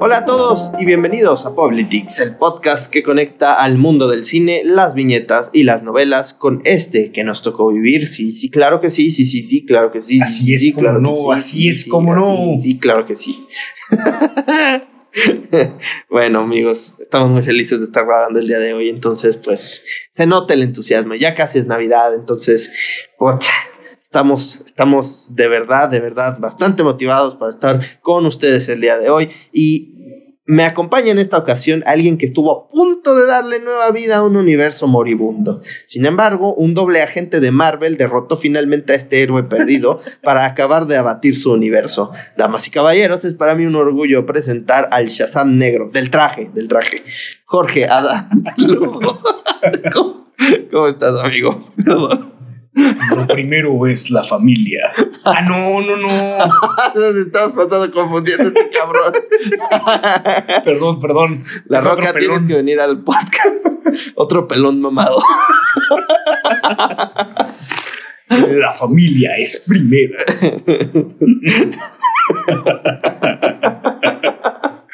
Hola a todos y bienvenidos a Politics, el podcast que conecta al mundo del cine, las viñetas y las novelas con este que nos tocó vivir. Sí, sí, claro que sí, sí, sí, sí, claro que sí. Así es sí, como claro no, que sí, así sí, es sí, como así, no. Sí, claro que sí. bueno, amigos, estamos muy felices de estar grabando el día de hoy, entonces, pues, se nota el entusiasmo. Ya casi es Navidad, entonces, puta, Estamos, estamos de verdad, de verdad, bastante motivados para estar con ustedes el día de hoy. Y me acompaña en esta ocasión alguien que estuvo a punto de darle nueva vida a un universo moribundo. Sin embargo, un doble agente de Marvel derrotó finalmente a este héroe perdido para acabar de abatir su universo. Damas y caballeros, es para mí un orgullo presentar al Shazam negro, del traje, del traje. Jorge Ada. Lugo. ¿Cómo, ¿Cómo estás, amigo? Perdón. Lo primero es la familia. Ah, no, no, no. Estamos pasando confundiendo este cabrón. Perdón, perdón. La Es roca tienes que venir al podcast. Otro pelón mamado. La familia es primero.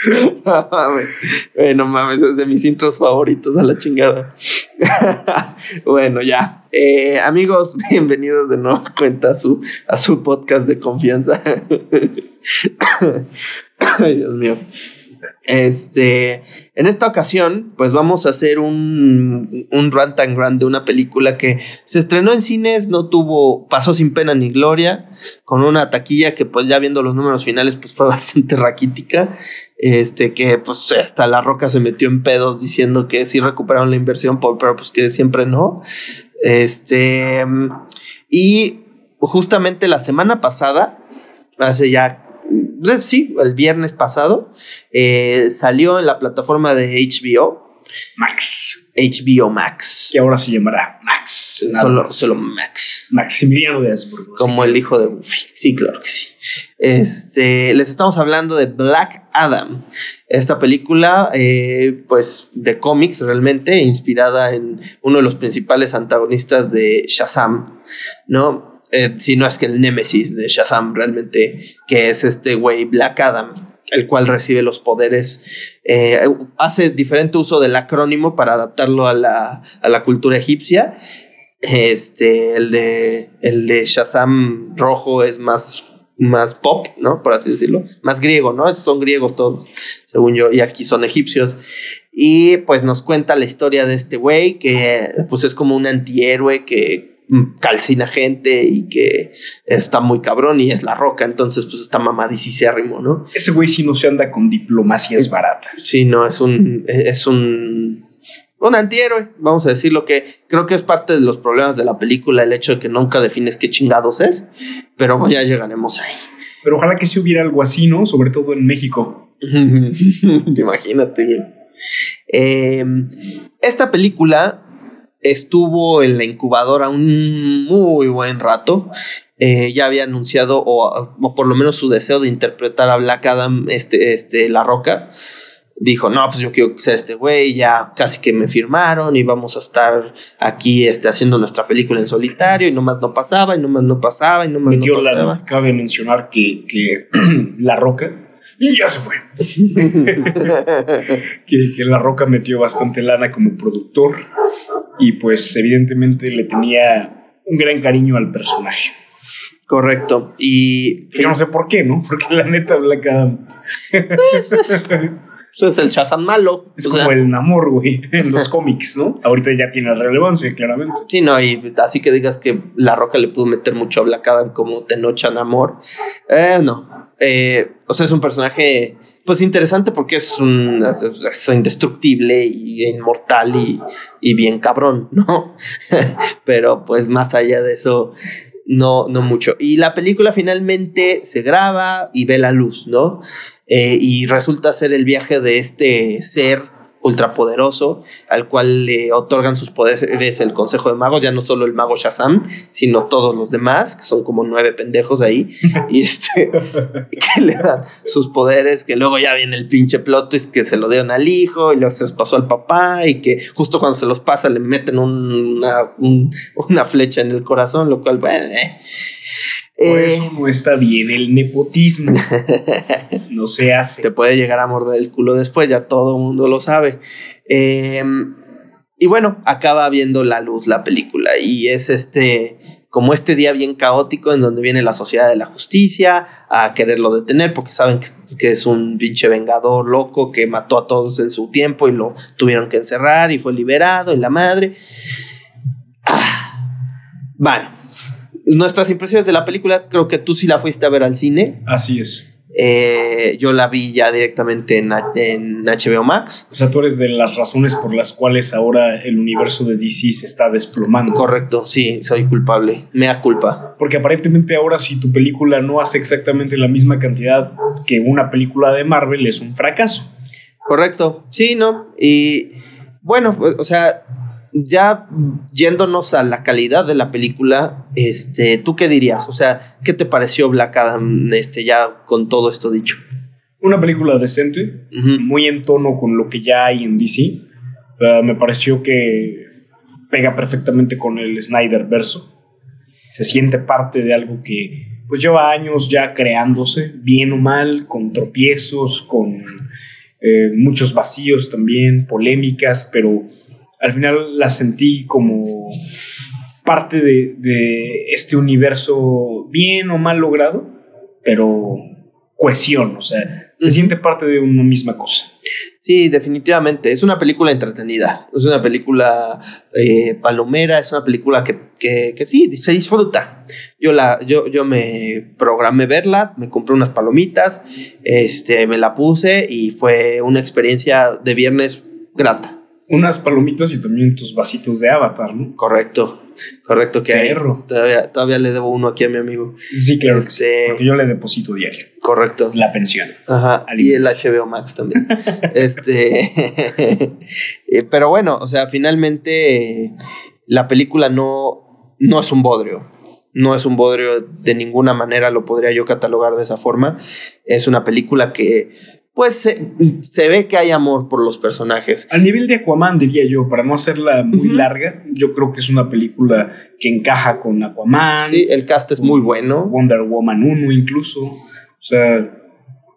Bueno, mames, es de mis intros favoritos a la chingada. bueno, ya. Eh, amigos, bienvenidos de nuevo a su, a su podcast de confianza. Ay, Dios mío. Este, en esta ocasión, pues vamos a hacer un, un rant and grand de una película que se estrenó en cines, no tuvo, pasó sin pena ni gloria, con una taquilla que pues ya viendo los números finales pues fue bastante raquítica, este que pues hasta La Roca se metió en pedos diciendo que sí recuperaron la inversión, pero pues que siempre no. Este, y justamente la semana pasada, hace ya, sí, el viernes pasado, eh, salió en la plataforma de HBO, Max. HBO Max. Que ahora se llamará Max. Nada Solo, Max. Maximiliano de Habsburgo. Como sí. el hijo de Buffy. Sí, claro que sí. Este, les estamos hablando de Black Adam. Esta película, eh, pues, de cómics realmente, inspirada en uno de los principales antagonistas de Shazam, ¿no? Eh, si no es que el némesis de Shazam realmente, que es este güey Black Adam, el cual recibe los poderes, eh, hace diferente uso del acrónimo para adaptarlo a la, a la cultura egipcia. Este, el de, el de Shazam rojo es más, más pop, ¿no? Por así decirlo. Más griego, ¿no? Son griegos todos, según yo, y aquí son egipcios. Y pues nos cuenta la historia de este güey que pues es como un antihéroe que calcina gente y que está muy cabrón y es la roca, entonces pues está mamadicísimo, ¿no? Ese güey sí no se anda con diplomacias baratas. Sí, no, es un, es un, un antihéroe, vamos a decirlo que creo que es parte de los problemas de la película, el hecho de que nunca defines qué chingados es, pero ya llegaremos ahí. Pero ojalá que sí hubiera algo así, ¿no? Sobre todo en México. Imagínate, güey. Eh, esta película estuvo en la incubadora un muy buen rato. Eh, ya había anunciado, o, o por lo menos su deseo de interpretar a Black Adam, este, este, La Roca. Dijo, no, pues yo quiero ser este güey, ya casi que me firmaron y vamos a estar aquí este, haciendo nuestra película en solitario y nomás no pasaba y nomás no pasaba y nomás Metió no pasaba. la. Cabe mencionar que, que La Roca. Y ya se fue. que, que La Roca metió bastante lana como productor. Y pues, evidentemente, le tenía un gran cariño al personaje. Correcto. Y Yo no sé por qué, ¿no? Porque la neta, Black Adam. es, es- pues es el Shazam malo. Es o como sea, el Namor, güey, en los cómics, ¿no? Ahorita ya tiene relevancia, claramente. Sí, no, y así que digas que La Roca le pudo meter mucho a Black Adam como Tenochan Amor. Eh, no. Eh, o sea, es un personaje, pues interesante porque es un es indestructible y inmortal y, y bien cabrón, ¿no? Pero pues más allá de eso, no, no mucho. Y la película finalmente se graba y ve la luz, ¿no? Eh, y resulta ser el viaje de este ser ultrapoderoso al cual le otorgan sus poderes el Consejo de Magos, ya no solo el mago Shazam, sino todos los demás, que son como nueve pendejos ahí, y este, que le dan sus poderes, que luego ya viene el pinche plot twist que se lo dieron al hijo y luego se los pasó al papá y que justo cuando se los pasa le meten una, un- una flecha en el corazón, lo cual, bueno, eh. Por Eh, eso no está bien el nepotismo. No se hace. te puede llegar a morder el culo después, ya todo el mundo lo sabe. Eh, y bueno, acaba viendo la luz la película y es este como este día bien caótico en donde viene la sociedad de la justicia a quererlo detener porque saben que, que es un pinche vengador loco que mató a todos en su tiempo y lo tuvieron que encerrar y fue liberado y la madre. Ah, bueno, nuestras impresiones de la película, creo que tú sí la fuiste a ver al cine. Así es. Eh, yo la vi ya directamente en, en HBO Max. O sea, tú eres de las razones por las cuales ahora el universo de DC se está desplomando. Correcto, sí, soy culpable. Mea culpa. Porque aparentemente ahora si tu película no hace exactamente la misma cantidad que una película de Marvel es un fracaso. Correcto, sí, ¿no? Y bueno, o sea, ya yéndonos a la calidad de la película, este, ¿tú qué dirías? O sea, ¿qué te pareció Black Adam, este, ya con todo esto dicho? Una película decente, muy en tono con lo que ya hay en DC. Uh, me pareció que pega perfectamente con el Snyder verso. Se siente parte de algo que pues lleva años ya creándose, bien o mal, con tropiezos, con eh, muchos vacíos también, polémicas, pero al final la sentí como parte de, de este universo bien o mal logrado, pero cohesión, o sea, se siente parte de una misma cosa. Sí, definitivamente. Es una película entretenida. Es una película eh, palomera. Es una película que, que, que sí, se disfruta. Yo, la, yo, yo me programé verla, me compré unas palomitas, este, me la puse y fue una experiencia de viernes grata. Unas palomitas y también tus vasitos de avatar, ¿no? Correcto, correcto que hay. Todavía, todavía le debo uno aquí a mi amigo. Sí, claro que sí, Este- porque yo le deposito diario Correcto. la pensión. Ajá, y el. HBO Max también. este, eh, pero bueno, o sea, finalmente eh, la película no, no es un bodrio. No es un bodrio de ninguna manera, lo podría yo catalogar de esa forma. Es una película que, pues, se, se ve que hay amor por los personajes. Al nivel de Aquaman, diría yo, para no hacerla muy larga, yo creo que es una película que encaja con Aquaman, Sí, el cast es muy bueno. Wonder Woman 1 incluso. O sea,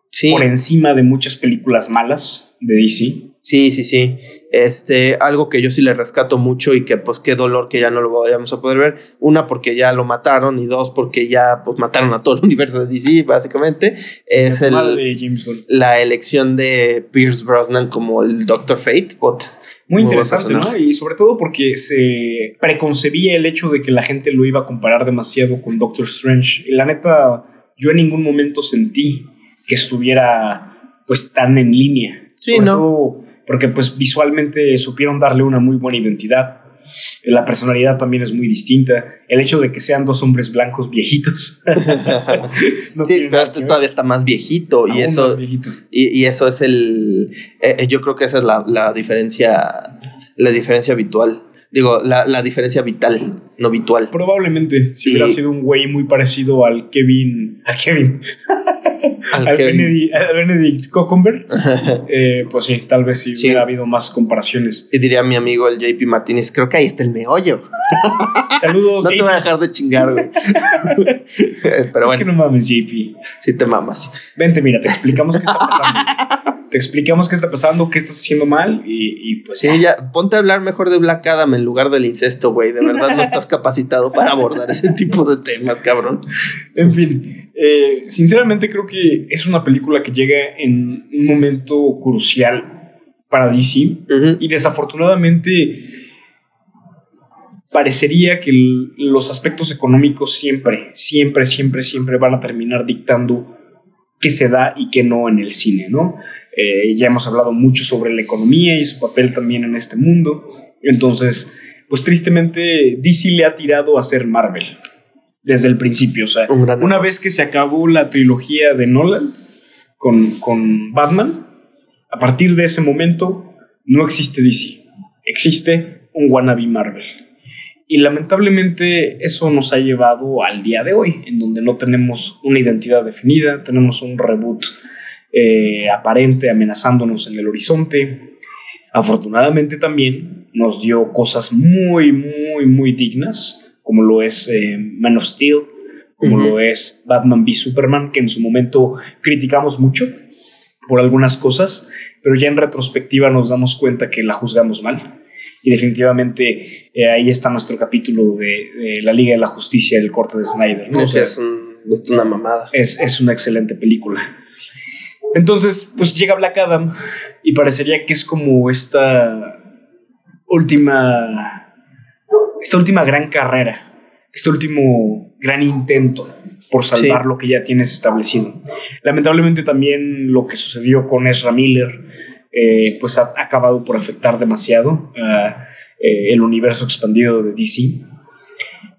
Sí. por encima de muchas películas malas de DC. Sí, sí, sí. Este, algo que yo sí le rescato mucho y que pues qué dolor que ya no lo vayamos a poder ver. Una, porque ya lo mataron y dos, porque ya pues mataron a todo el universo de DC, básicamente. Es el, de Gunn. la elección de Pierce Brosnan como el Doctor Fate. But, Muy interesante, ¿no? Y sobre todo porque se preconcebía el hecho de que la gente lo iba a comparar demasiado con Doctor Strange. Y la neta, yo en ningún momento sentí que estuviera pues tan en línea. Sí, Sobre ¿no? todo porque pues visualmente supieron darle una muy buena identidad. La personalidad también es muy distinta. El hecho de que sean dos hombres blancos viejitos. no sí, pero este todavía está más viejito y eso, más viejito. y, y eso es el, eh, yo creo que esa es la, la diferencia, la diferencia habitual. Digo, la, la diferencia vital, no habitual. Probablemente, si Y- hubiera sido un güey muy parecido al Kevin, a Kevin, Al. Benedict, al Benedict eh, pues sí, tal vez sí, Sí. hubiera habido más comparaciones. Y diría mi amigo el JP Martínez, creo que ahí está el meollo. Saludos, No te voy a dejar de chingar, güey. Pero Es bueno, que no mames, JP. sí te mamas. Vente, mira, te explicamos qué está pasando. Te explicamos qué está pasando, qué estás haciendo mal y, y pues Sí, ya, ponte a hablar mejor de Black Adam en lugar del incesto, güey. De verdad no estás capacitado para abordar ese tipo de temas, cabrón. En fin, eh, sinceramente creo que es una película que llega en un momento crucial para DC y desafortunadamente parecería que los aspectos económicos siempre, siempre, siempre, siempre van a terminar dictando qué se da y qué no en el cine, ¿no? Eh, ya hemos hablado mucho sobre la economía y su papel también en este mundo. Entonces, pues tristemente DC le ha tirado a ser Marvel desde el principio. O sea, Un una vez que se acabó la trilogía de Nolan con, con Batman, a partir de ese momento no existe DC. Existe un wannabe Marvel. Y lamentablemente eso nos ha llevado al día de hoy, en donde no tenemos una identidad definida, tenemos un reboot eh, aparente amenazándonos en el horizonte. Afortunadamente también nos dio cosas muy, muy, muy dignas, como lo es eh, Man of Steel, como lo es Batman v Superman, que en su momento criticamos mucho por algunas cosas, pero ya en retrospectiva nos damos cuenta que la juzgamos mal. Y definitivamente eh, ahí está nuestro capítulo de, de la Liga de la Justicia, el corte de Snyder. ¿no? No, O sea, es, un- es una mamada. es, es una excelente película. Entonces, pues llega Black Adam y parecería que es como esta última, esta última gran carrera, este último gran intento por salvar Sí. lo que ya tienes establecido. Lamentablemente también lo que sucedió con Ezra Miller, eh, pues ha, ha acabado por afectar demasiado a eh, el universo expandido de DC.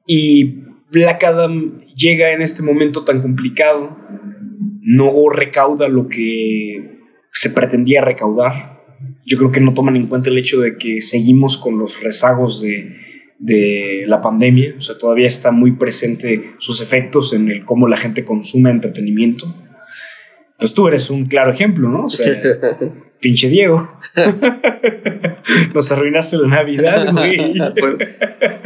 Y Black Adam llega en este momento tan complicado, no recauda lo que se pretendía recaudar. Yo creo que no toman en cuenta el hecho de que seguimos con los rezagos de, de la pandemia, o sea, todavía está muy presente sus efectos en el cómo la gente consume entretenimiento. Pues tú eres un claro ejemplo, ¿no? O sea, pinche Diego. Nos arruinaste la Navidad, güey.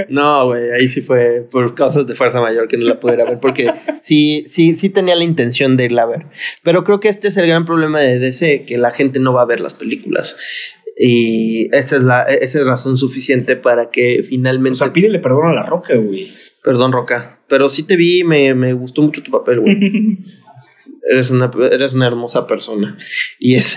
No, güey, ahí sí fue por causas de fuerza mayor que no la pudiera ver, porque sí, sí, sí tenía la intención de irla a ver. Pero creo que este es el gran problema de DC, que la gente no va a ver las películas. Y esa es la, esa es razón suficiente para que O finalmente. sea, pídele perdón a la roca, güey. Perdón, Roca. Pero sí te vi, me, me gustó mucho tu papel, güey. Eres una, eres una hermosa persona. Y es.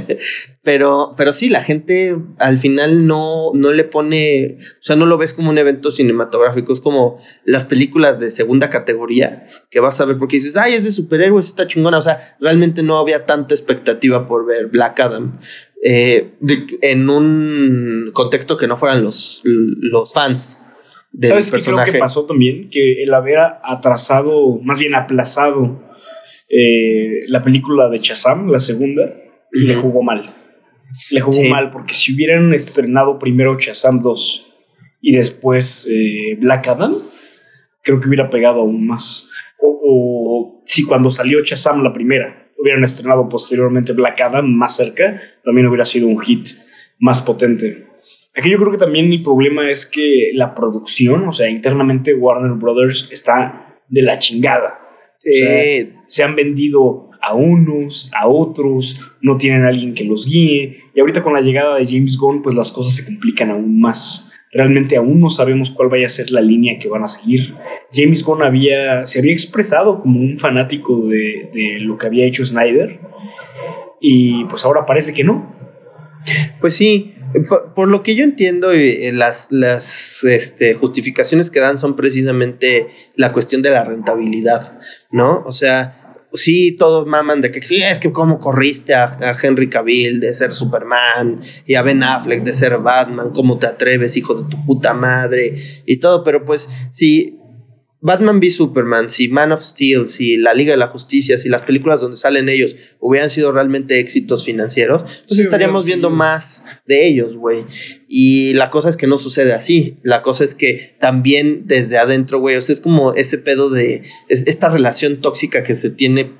pero, pero sí, la gente al final no, no le pone. O sea, no lo ves como un evento cinematográfico. Es como las películas de segunda categoría que vas a ver porque dices, ay, es de superhéroes, está chingona. O sea, realmente no había tanta expectativa por ver Black Adam. eh, de- en un contexto que no fueran los, los fans del ¿Sabes qué creo que pasó también? Que el haber atrasado, más bien aplazado eh, la película de Shazam, la segunda, le jugó mal. Le jugó Sí. mal porque si hubieran estrenado primero Shazam 2 y después eh, Black Adam, creo que hubiera pegado aún más. O, o si cuando salió Shazam la primera hubieran estrenado posteriormente Black Adam más cerca, también hubiera sido un hit más potente. Aquí yo creo que también mi problema es que la producción, o sea, internamente Warner Brothers está de la chingada. Sí, Se han vendido a unos, a otros, no tienen a alguien que los guíe. Y ahorita con la llegada de James Gunn, pues las cosas se complican aún más. Realmente aún no sabemos cuál vaya a ser la línea que van a seguir. James Gunn había, se había expresado como un fanático de, de lo que había hecho Snyder. Y pues ahora parece que no. Pues sí, por, por lo que yo entiendo, eh, las, las este, justificaciones que dan son precisamente la cuestión de la rentabilidad, ¿no? O sea, sí, todos maman de que es que cómo corriste a, a Henry Cavill de ser Superman y a Ben Affleck de ser Batman, cómo te atreves, hijo de tu puta madre y todo, pero pues sí. Batman v Superman, si Man of Steel, si la Liga de la Justicia, si las películas donde salen ellos hubieran sido realmente éxitos financieros, pues Sí, estaríamos viendo más de ellos, güey. Y la cosa es que no sucede así. La cosa es que también desde adentro, güey, o sea, es como ese pedo de es- esta relación tóxica que se tiene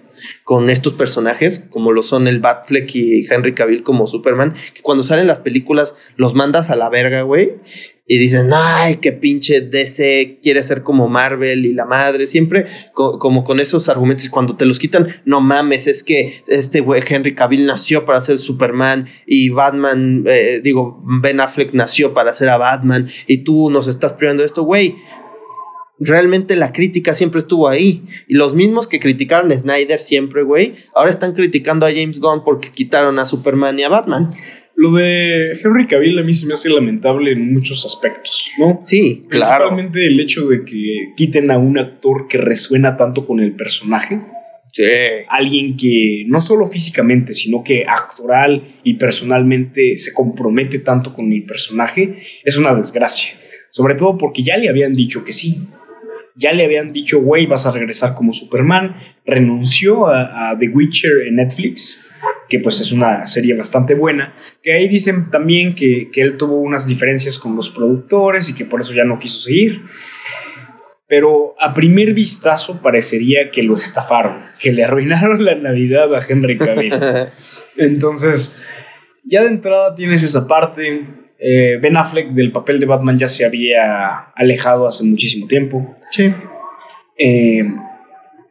con estos personajes, como lo son el Batfleck y Henry Cavill como Superman, que cuando salen las películas los mandas a la verga, güey. Y dicen, ay, qué pinche DC quiere ser como Marvel y la madre, siempre co- como con esos argumentos. Cuando te los quitan, no mames, es que este güey Henry Cavill nació para ser Superman y Batman, eh, digo, Ben Affleck nació para ser a Batman y tú nos estás privando de esto, güey. Realmente la crítica siempre estuvo ahí. Y los mismos que criticaron a Snyder siempre, güey, ahora están criticando a James Gunn porque quitaron a Superman y a Batman. Lo de Henry Cavill a mí se me hace lamentable en muchos aspectos, ¿no? Sí, claro. Principalmente el hecho de que quiten a un actor que resuena tanto con el personaje. Sí. Alguien que no solo físicamente, sino que actoral y personalmente se compromete tanto con el personaje, es una desgracia. Sobre todo porque ya le habían dicho que sí. Ya le habían dicho, güey, vas a regresar como Superman. Renunció a, a The Witcher en Netflix, que pues es una serie bastante buena. Que ahí dicen también que, que él tuvo unas diferencias con los productores y que por eso ya no quiso seguir. Pero a primer vistazo parecería que lo estafaron, que le arruinaron la Navidad a Henry Cavill. Entonces, ya de entrada tienes esa parte. Eh, ben Affleck del papel de Batman ya se había alejado hace muchísimo tiempo. sí. Eh,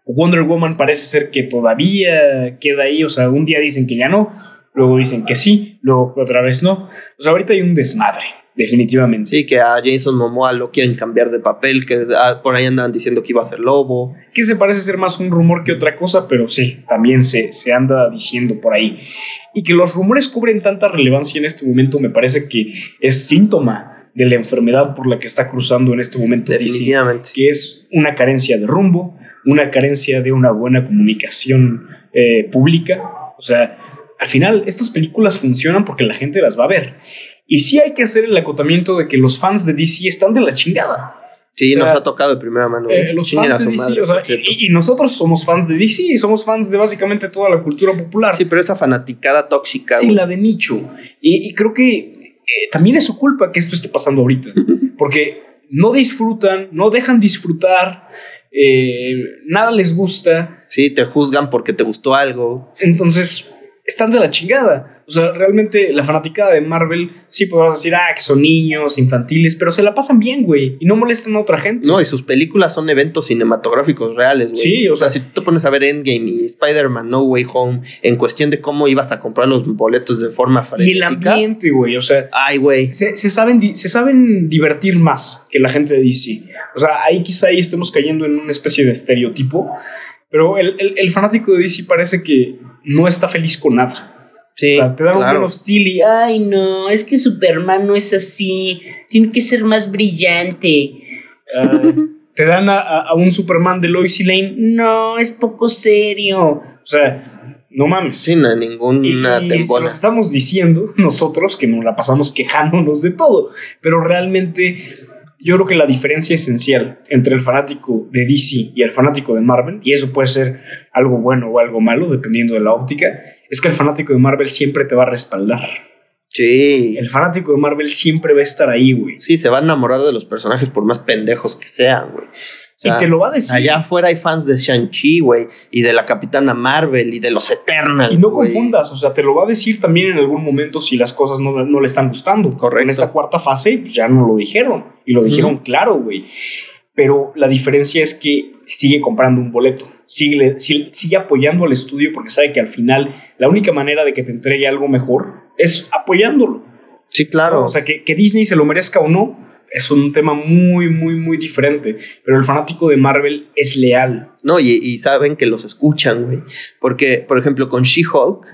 Wonder Woman parece ser que todavía queda ahí, o sea, un día dicen que ya no, luego dicen que sí, luego que otra vez no. O sea, ahorita hay un desmadre, definitivamente. Sí, que a Jason Momoa lo quieren cambiar de papel, que ah, por ahí andan diciendo que iba a ser lobo. Que se parece ser más un rumor que otra cosa, pero sí, también se, se anda diciendo por ahí. Y que los rumores cubren tanta relevancia en este momento me parece que es síntoma de la enfermedad por la que está cruzando en este momento Definitivamente. que es una carencia de rumbo, una carencia de una buena comunicación eh, pública. O sea, al final estas películas funcionan porque la gente las va a ver. Y sí hay que hacer el acotamiento de que los fans de DC están de la chingada. Sí, O sea, nos ha tocado de primera mano. Eh, los fans de DC, madre, o sea, y, y nosotros somos fans de DC, y somos fans de básicamente toda la cultura popular. Sí, pero esa fanaticada tóxica. Sí, güey. la de nicho. Y, y creo que eh, también es su culpa que esto esté pasando ahorita. Porque no disfrutan, no dejan disfrutar, eh, nada les gusta. Sí, te juzgan porque te gustó algo. Entonces, están de la chingada. O sea, realmente la fanaticada de Marvel, sí podrás decir, ah, que son niños, infantiles, pero se la pasan bien, güey. Y no molestan a otra gente. No, y sus películas son eventos cinematográficos reales, güey. Sí, o sea, si tú te pones a ver Endgame y Spider-Man No Way Home en cuestión de cómo ibas a comprar los boletos de forma y el frenética. ambiente, güey. O sea, Ay, güey. se, se saben, se saben divertir más que la gente de DC. O sea, ahí quizá ahí estemos cayendo en una especie de estereotipo, pero el, el- el fanático de DC parece que no está feliz con nada. Sí, o sea, te dan un. Man of Steel y, ay, no, es que Superman no es así, tiene que ser más brillante. Te dan a, a- a un Superman de Lois y Lane, no, es poco serio. O sea, no mames. Sin ninguna Y, y se los estamos diciendo nosotros que nos la pasamos quejándonos de todo, pero realmente yo creo que la diferencia esencial entre el fanático de DC y el fanático de Marvel, y eso puede ser algo bueno o algo malo dependiendo de la óptica, es que el fanático de Marvel siempre te va a respaldar. Sí. El fanático de Marvel siempre va a estar ahí, güey. Sí, se va a enamorar de los personajes por más pendejos que sean, güey. O sea, y te lo va a decir. Allá afuera hay fans de Shang-Chi, güey, y de la Capitana Marvel y de los Eternals. Y no güey. confundas, o sea, te lo va a decir también en algún momento si las cosas no, no le están gustando. Correcto. En esta cuarta fase pues, ya no lo dijeron. Y lo dijeron claro, güey. Pero la diferencia es que sigue comprando un boleto. Sigue, sigue, apoyando al estudio porque sabe que al final la única manera de que te entregue algo mejor es apoyándolo. Sí, claro. O sea, que, que Disney se lo merezca o no, es un tema muy, muy, muy diferente. Pero el fanático de Marvel es leal. No, y, y saben que los escuchan, güey. Porque, por ejemplo, con She-Hulk,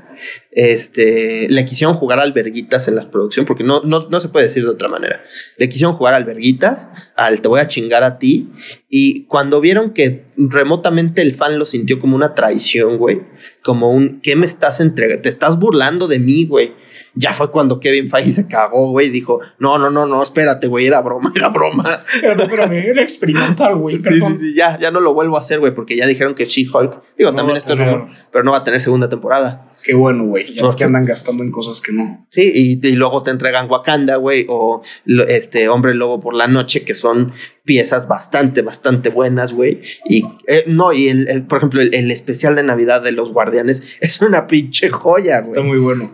este, le quisieron jugar alberguitas en la producción, porque no, no, no se puede decir de otra manera. Le quisieron jugar alberguitas, al te voy a chingar a ti. Y cuando vieron que remotamente el fan lo sintió como una traición, güey, como un, ¿qué me estás entregando? Te estás burlando de mí, güey. Ya fue cuando Kevin Feige se cagó, güey, y dijo, no, no, no, no, espérate, güey, era broma, era broma. Pero, espérame, era experimental, güey. Sí, sí, ya, ya no lo vuelvo a hacer, güey, porque ya dijeron que She-Hulk, digo, No también esto es rumor, pero no va a tener segunda temporada. Qué bueno, güey. Ya ¿Por que andan gastando en cosas que no. Sí, y, y luego te entregan Wakanda, güey, o este Hombre Lobo por la Noche, que son piezas bastante, bastante buenas, güey. Y eh, no, y el, el- por ejemplo, el, el especial de Navidad de los Guardianes es una pinche joya, Está güey. muy bueno.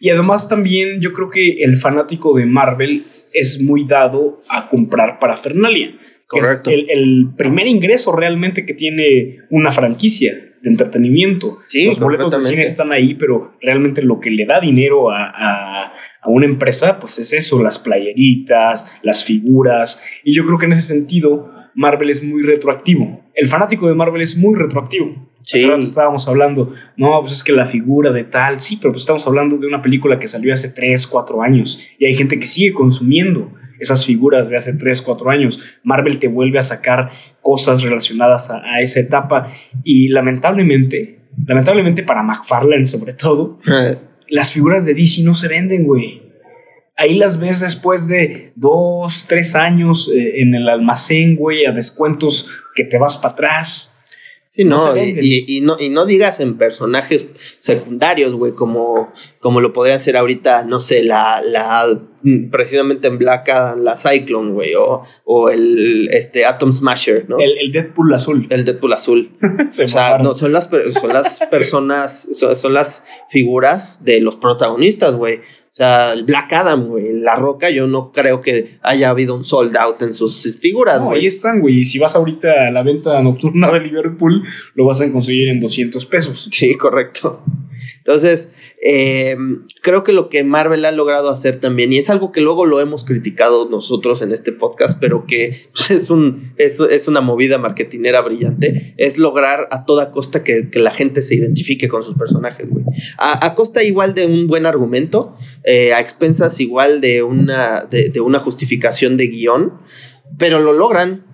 Y además también yo creo que el fanático de Marvel es muy dado a comprar parafernalia. que es Correcto. el, el primer ingreso realmente que tiene una franquicia de entretenimiento. Sí, Los boletos de cine están ahí, pero realmente lo que le da dinero a, a- a una empresa, pues es eso, las playeritas, las figuras. Y yo creo que en ese sentido, Marvel es muy retroactivo. El fanático de Marvel es muy retroactivo. Sí. Hace rato estábamos hablando, no, pues es que la figura de tal, sí, pero pues estamos hablando de una película que salió hace 3, 4 años y hay gente que sigue consumiendo esas figuras de hace 3, 4 años. Marvel te vuelve a sacar cosas relacionadas a, a esa etapa y lamentablemente, lamentablemente para McFarlane sobre todo, las figuras de DC no se venden, güey. Ahí las ves después de dos, tres años eh, en el almacén, güey, a descuentos que te vas para atrás. Sí, No y, venden. y- y no, y no digas en personajes secundarios, güey, como, como lo podrían ser ahorita, no sé, la, la precisamente en Black Adam, la Cyclone, güey, o, o el este Atom Smasher, ¿no? El, El, el Deadpool azul. Deadpool azul. Se O sea, no, son las, son las personas, son, son las figuras de los protagonistas, güey. O sea, el Black Adam, güey, La Roca, yo no creo que haya habido un sold out en sus figuras, No, güey. ahí están, güey. Y si vas ahorita a la venta nocturna de Liverpool, lo vas a conseguir en 200 pesos. Sí, correcto. Entonces, eh, creo que lo que Marvel ha logrado hacer también, y es algo que luego lo hemos criticado nosotros en este podcast, pero que es, un, es, es una movida marketinera brillante, es lograr a toda costa que, la gente se identifique con sus personajes, güey. A, costa igual de un buen argumento, eh, a expensas igual de una, de una justificación de guion, pero lo logran.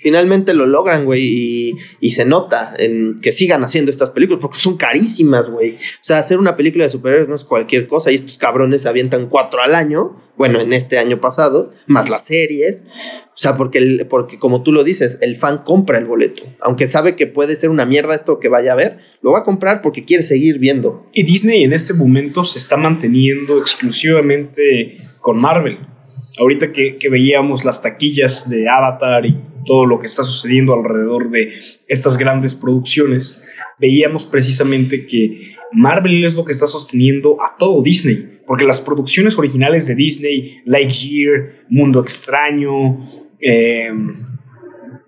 Finalmente lo logran, güey, y, se nota en que sigan haciendo estas películas, porque son carísimas, güey. O sea, hacer una película de superhéroes no es cualquier cosa, y estos cabrones se avientan cuatro al año, bueno, en este año pasado, más las series. O sea, porque, porque como tú lo dices, el fan compra el boleto. Aunque sabe que puede ser una mierda esto que vaya a ver, lo va a comprar porque quiere seguir viendo. Y Disney en este momento se está manteniendo exclusivamente con Marvel. Ahorita que, que veíamos las taquillas de Avatar y todo lo que está sucediendo alrededor de estas grandes producciones, veíamos precisamente que Marvel es lo que está sosteniendo a todo Disney. Porque las producciones originales de Disney, Lightyear, Mundo Extraño, eh,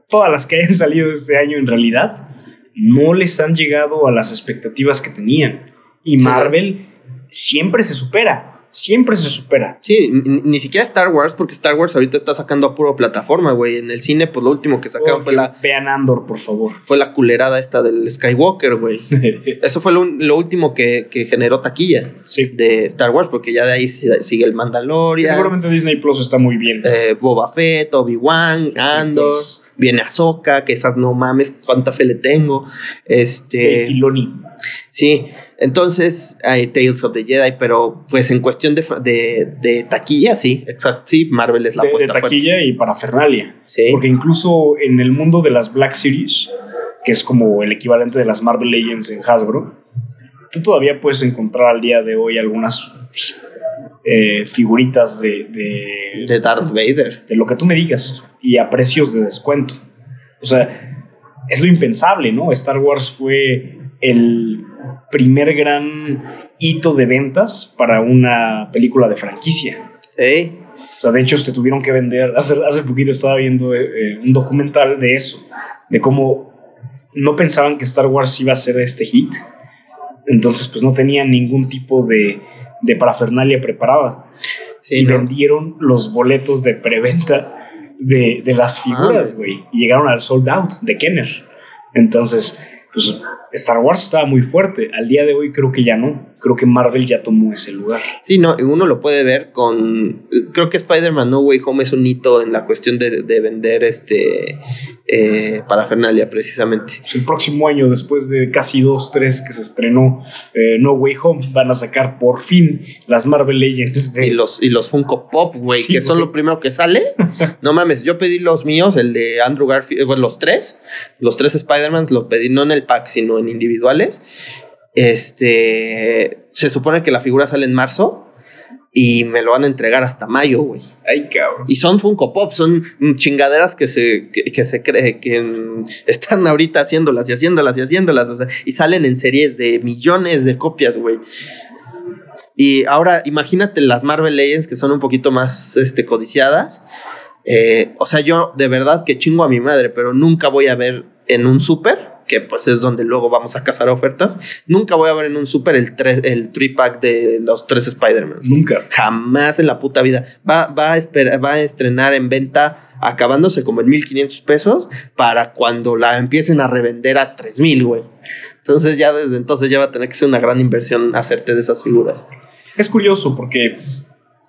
todas las que hayan salido este año en realidad, no les han llegado a las expectativas que tenían. Y Sí. Marvel siempre se supera, siempre se supera. Sí, ni, ni siquiera Star Wars, porque Star Wars ahorita está sacando a puro plataforma, güey. En el cine, pues lo último que sacaron fue la, Vean Andor, por favor. fue la culerada esta del Skywalker, güey. Eso fue lo, lo último que, que generó taquilla sí. de Star Wars, porque ya de ahí sigue el Mandalorian, Seguramente Disney Plus está muy bien. eh, Boba Fett, Obi-Wan, Andor, viene Ahsoka, que esas no mames, cuánta fe le tengo. Este, Filoni. sí, entonces hay Tales of the Jedi, pero pues en cuestión de, de, de taquilla, sí, exacto, sí, Marvel es la de, de apuesta fuerte. taquilla y parafernalia. Sí. Porque incluso en el mundo de las Black Series, que es como el equivalente de las Marvel Legends en Hasbro, tú todavía puedes encontrar al día de hoy algunas eh, figuritas de, de, de Darth Vader. de lo que tú me digas y a precios de descuento. O sea, es lo impensable, ¿no? Star Wars fue el primer gran hito de ventas para una película de franquicia. Sí. O sea, de hecho, te tuvieron que vender. Hace, hace poquito estaba viendo eh, eh, un documental de eso, de cómo no pensaban que Star Wars iba a ser este hit. Entonces, pues no tenían ningún tipo de, de parafernalia preparada. Sí, y ¿no? vendieron los boletos de preventa de, de las figuras, Ah. güey. Y llegaron al sold out de Kenner. Entonces, pues Star Wars estaba muy fuerte. Al día de hoy creo que ya no. Creo que Marvel ya tomó ese lugar. Sí, no, uno lo puede ver con. Creo que Spider-Man No Way Home es un hito en la cuestión de, de vender este eh, parafernalia, precisamente. Pues, el próximo año, después de casi dos, tres que se estrenó eh, No Way Home, van a sacar por fin las Marvel Legends de Y los, y los Funko Pop, güey, Sí, que son lo primero que sale. No mames, yo pedí los míos, el de Andrew Garfield, eh, bueno, los tres, los tres Spider-Man, los pedí no en el pack, sino en individuales. Este, se supone que la figura sale en marzo y me lo van a entregar hasta mayo, güey. Ay, cabrón. Y son Funko Pop, son chingaderas que se, que, que se cree que están ahorita haciéndolas y haciéndolas y haciéndolas. o sea, y salen en series de millones de copias, güey. Y ahora imagínate las Marvel Legends que son un poquito más este, codiciadas. Eh, o sea, yo de verdad que chingo a mi madre, pero nunca voy a ver en un súper, que pues es donde luego vamos a cazar ofertas, nunca voy a ver en un súper el, tres- el three pack de los tres Spider-Man. Nunca. Jamás en la puta vida. Va, va, a esperar, va a estrenar en venta acabándose como en 1500 pesos para cuando la empiecen a revender a 3000, güey. Entonces ya desde entonces ya va a tener que ser una gran inversión hacerte de esas figuras. Es curioso porque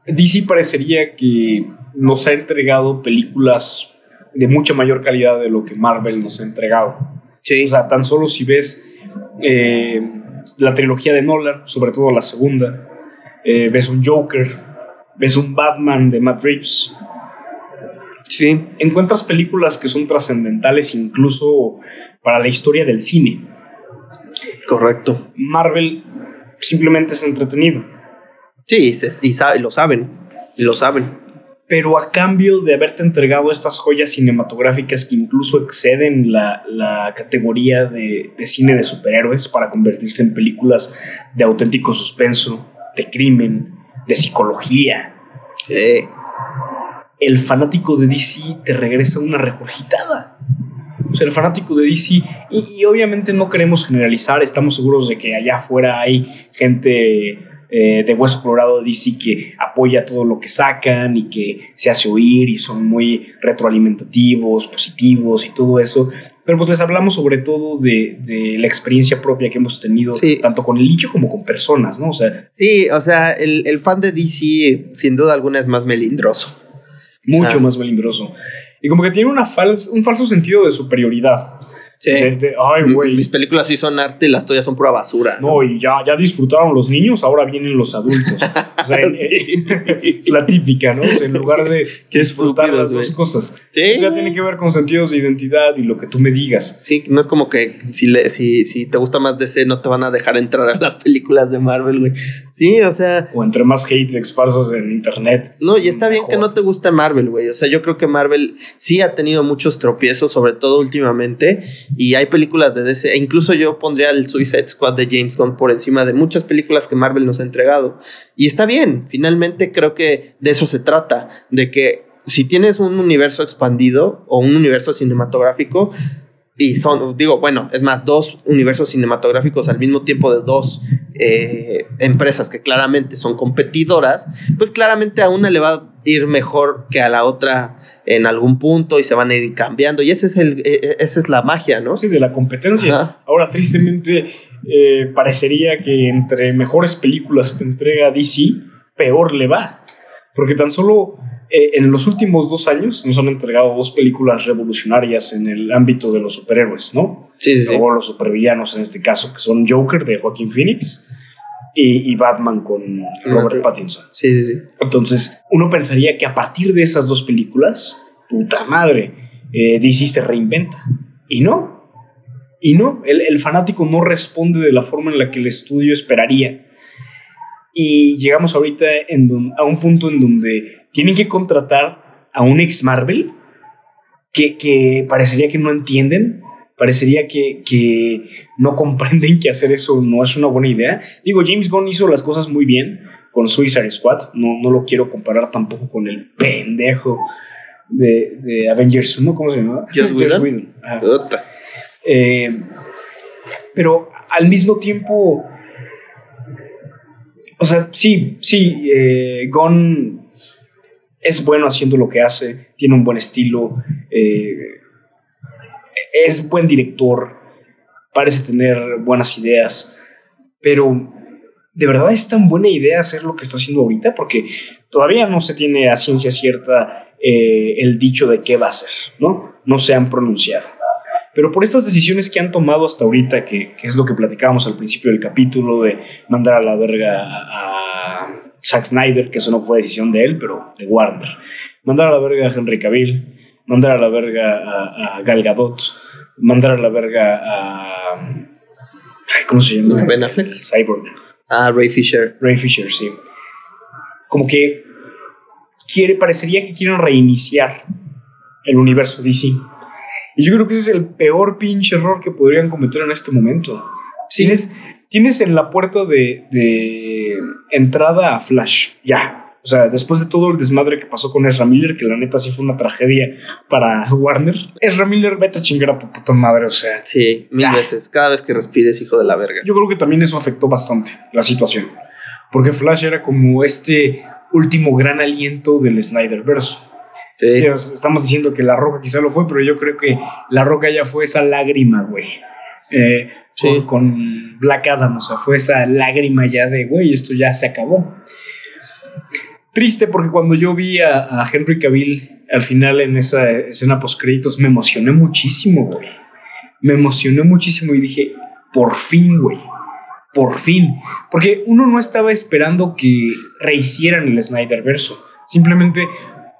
DC parecería que nos ha entregado películas de mucha mayor calidad de lo que Marvel nos ha entregado. Sí. O sea, tan solo si ves eh, la trilogía de Nolan, sobre todo la segunda, eh, ves un Joker, ves un Batman de Matt Reeves, sí. encuentras películas que son trascendentales incluso para la historia del cine. Correcto. Marvel simplemente es entretenido. Sí, y, se- y lo saben. Y lo saben. Pero a cambio de haberte entregado estas joyas cinematográficas que incluso exceden la, la categoría de, de cine de superhéroes para convertirse en películas de auténtico suspenso, de crimen, de psicología. Eh, El fanático de DC te regresa una regurgitada. O sea, el fanático de DC, y, y obviamente no queremos generalizar, estamos seguros de que allá afuera hay gente eh, de hueso colorado DC que apoya todo lo que sacan y que se hace oír y son muy retroalimentativos, positivos y todo eso. Pero pues les hablamos sobre todo de, de la experiencia propia que hemos tenido, Sí. tanto con el nicho como con personas, ¿no? O sea, sí, o sea, el, el fan de DC sin duda alguna es más melindroso. mucho Ah. más melindroso. Y como que tiene una fals- un falso sentido de superioridad. De- de, Ay, güey. Mis películas sí son arte y las tuyas son pura basura. No, y ya, ya disfrutaron los niños, ahora vienen los adultos. O sea, Sí. es la típica, ¿no? O sea, en lugar de disfrutar las dos cosas. Sí. Eso ya tiene que ver con sentidos de identidad y lo que tú me digas. Sí, no es como que si, le, si, si te gusta más DC no te van a dejar entrar a las películas de Marvel, güey. Sí, o sea, O entre más hate esparsos en internet. no, y está bien que no te guste Marvel, güey. O sea, yo creo que Marvel sí ha tenido muchos tropiezos, sobre todo últimamente, y hay películas de DC, e incluso yo pondría el Suicide Squad de James Gunn por encima de muchas películas que Marvel nos ha entregado. Y está bien, finalmente creo que de eso se trata, de que si tienes un universo expandido o un universo cinematográfico, y son, digo, bueno, es más, dos universos cinematográficos al mismo tiempo de dos eh, empresas que claramente son competidoras, pues claramente a una le va ir mejor que a la otra en algún punto y se van a ir cambiando. Y ese es el, eh, eh, esa es la magia, ¿no? Sí, de la competencia. Ajá. Ahora, tristemente, eh, parecería que entre mejores películas que entrega DC, peor le va. Porque tan solo eh, en los últimos dos años nos han entregado dos películas revolucionarias en el ámbito de los superhéroes, ¿no? Sí, sí, sí. O los supervillanos en este caso, que son Joker de Joaquín Phoenix y, y Batman con Robert. Pattinson. Sí, sí, sí. Entonces, uno pensaría que a partir de esas dos películas, puta madre, eh, DC se reinventa. Y no. Y no. El, el fanático no responde de la forma en la que el estudio esperaría. Y llegamos ahorita en don- a un punto en donde tienen que contratar a un ex Marvel que, que parecería que no entienden. Parecería que, que no comprenden que hacer eso no es una buena idea. Digo, James Gunn hizo las cosas muy bien con Suicide Squad. No, no lo quiero comparar tampoco con el pendejo de, de Avengers 1. ¿Cómo se llama? Joss Whedon. Eh, pero al mismo tiempo, o sea, sí, sí, eh, Gon es bueno haciendo lo que hace, tiene un buen estilo, eh, es buen director, parece tener buenas ideas, pero ¿de verdad es tan buena idea hacer lo que está haciendo ahorita? Porque todavía no se tiene a ciencia cierta eh, el dicho de qué va a hacer, ¿no? No se han pronunciado. Pero por estas decisiones que han tomado hasta ahorita, que, que es lo que platicábamos al principio del capítulo, de mandar a la verga a, a Zack Snyder, que eso no fue decisión de él, pero de Warner, mandar a la verga a Henry Cavill, mandar a la verga a, a Gal Gadot, mandar a la verga a... ay, ¿Cómo se llama? ¿A Ben Affleck? Cyborg. Ah, Ray Fisher. Ray Fisher, sí. Como que quiere, parecería que quieren reiniciar el universo DC. Y yo creo que ese es el peor pinche error que podrían cometer en este momento. Tienes, tienes en la puerta de, de entrada a Flash, ya. O sea, después de todo el desmadre que pasó con Ezra Miller, que la neta sí fue una tragedia para Warner. Ezra Miller, vete a chingar a tu puta madre, o sea. Sí, mil veces. Cada vez que respires, hijo de la verga. Yo creo que también eso afectó bastante la situación. Porque Flash era como este último gran aliento del Snyderverse. Sí. Estamos diciendo que La Roca quizá lo fue, pero yo creo que La Roca ya fue esa lágrima, güey. Eh, Sí. con, con Black Adam, o sea, fue esa lágrima ya de, güey, esto ya se acabó. Triste porque cuando yo vi a, a Henry Cavill al final en esa escena post créditos me emocioné muchísimo, güey. Me emocioné muchísimo y dije, por fin, güey. Por fin. Porque uno no estaba esperando que rehicieran el Snyderverso. Simplemente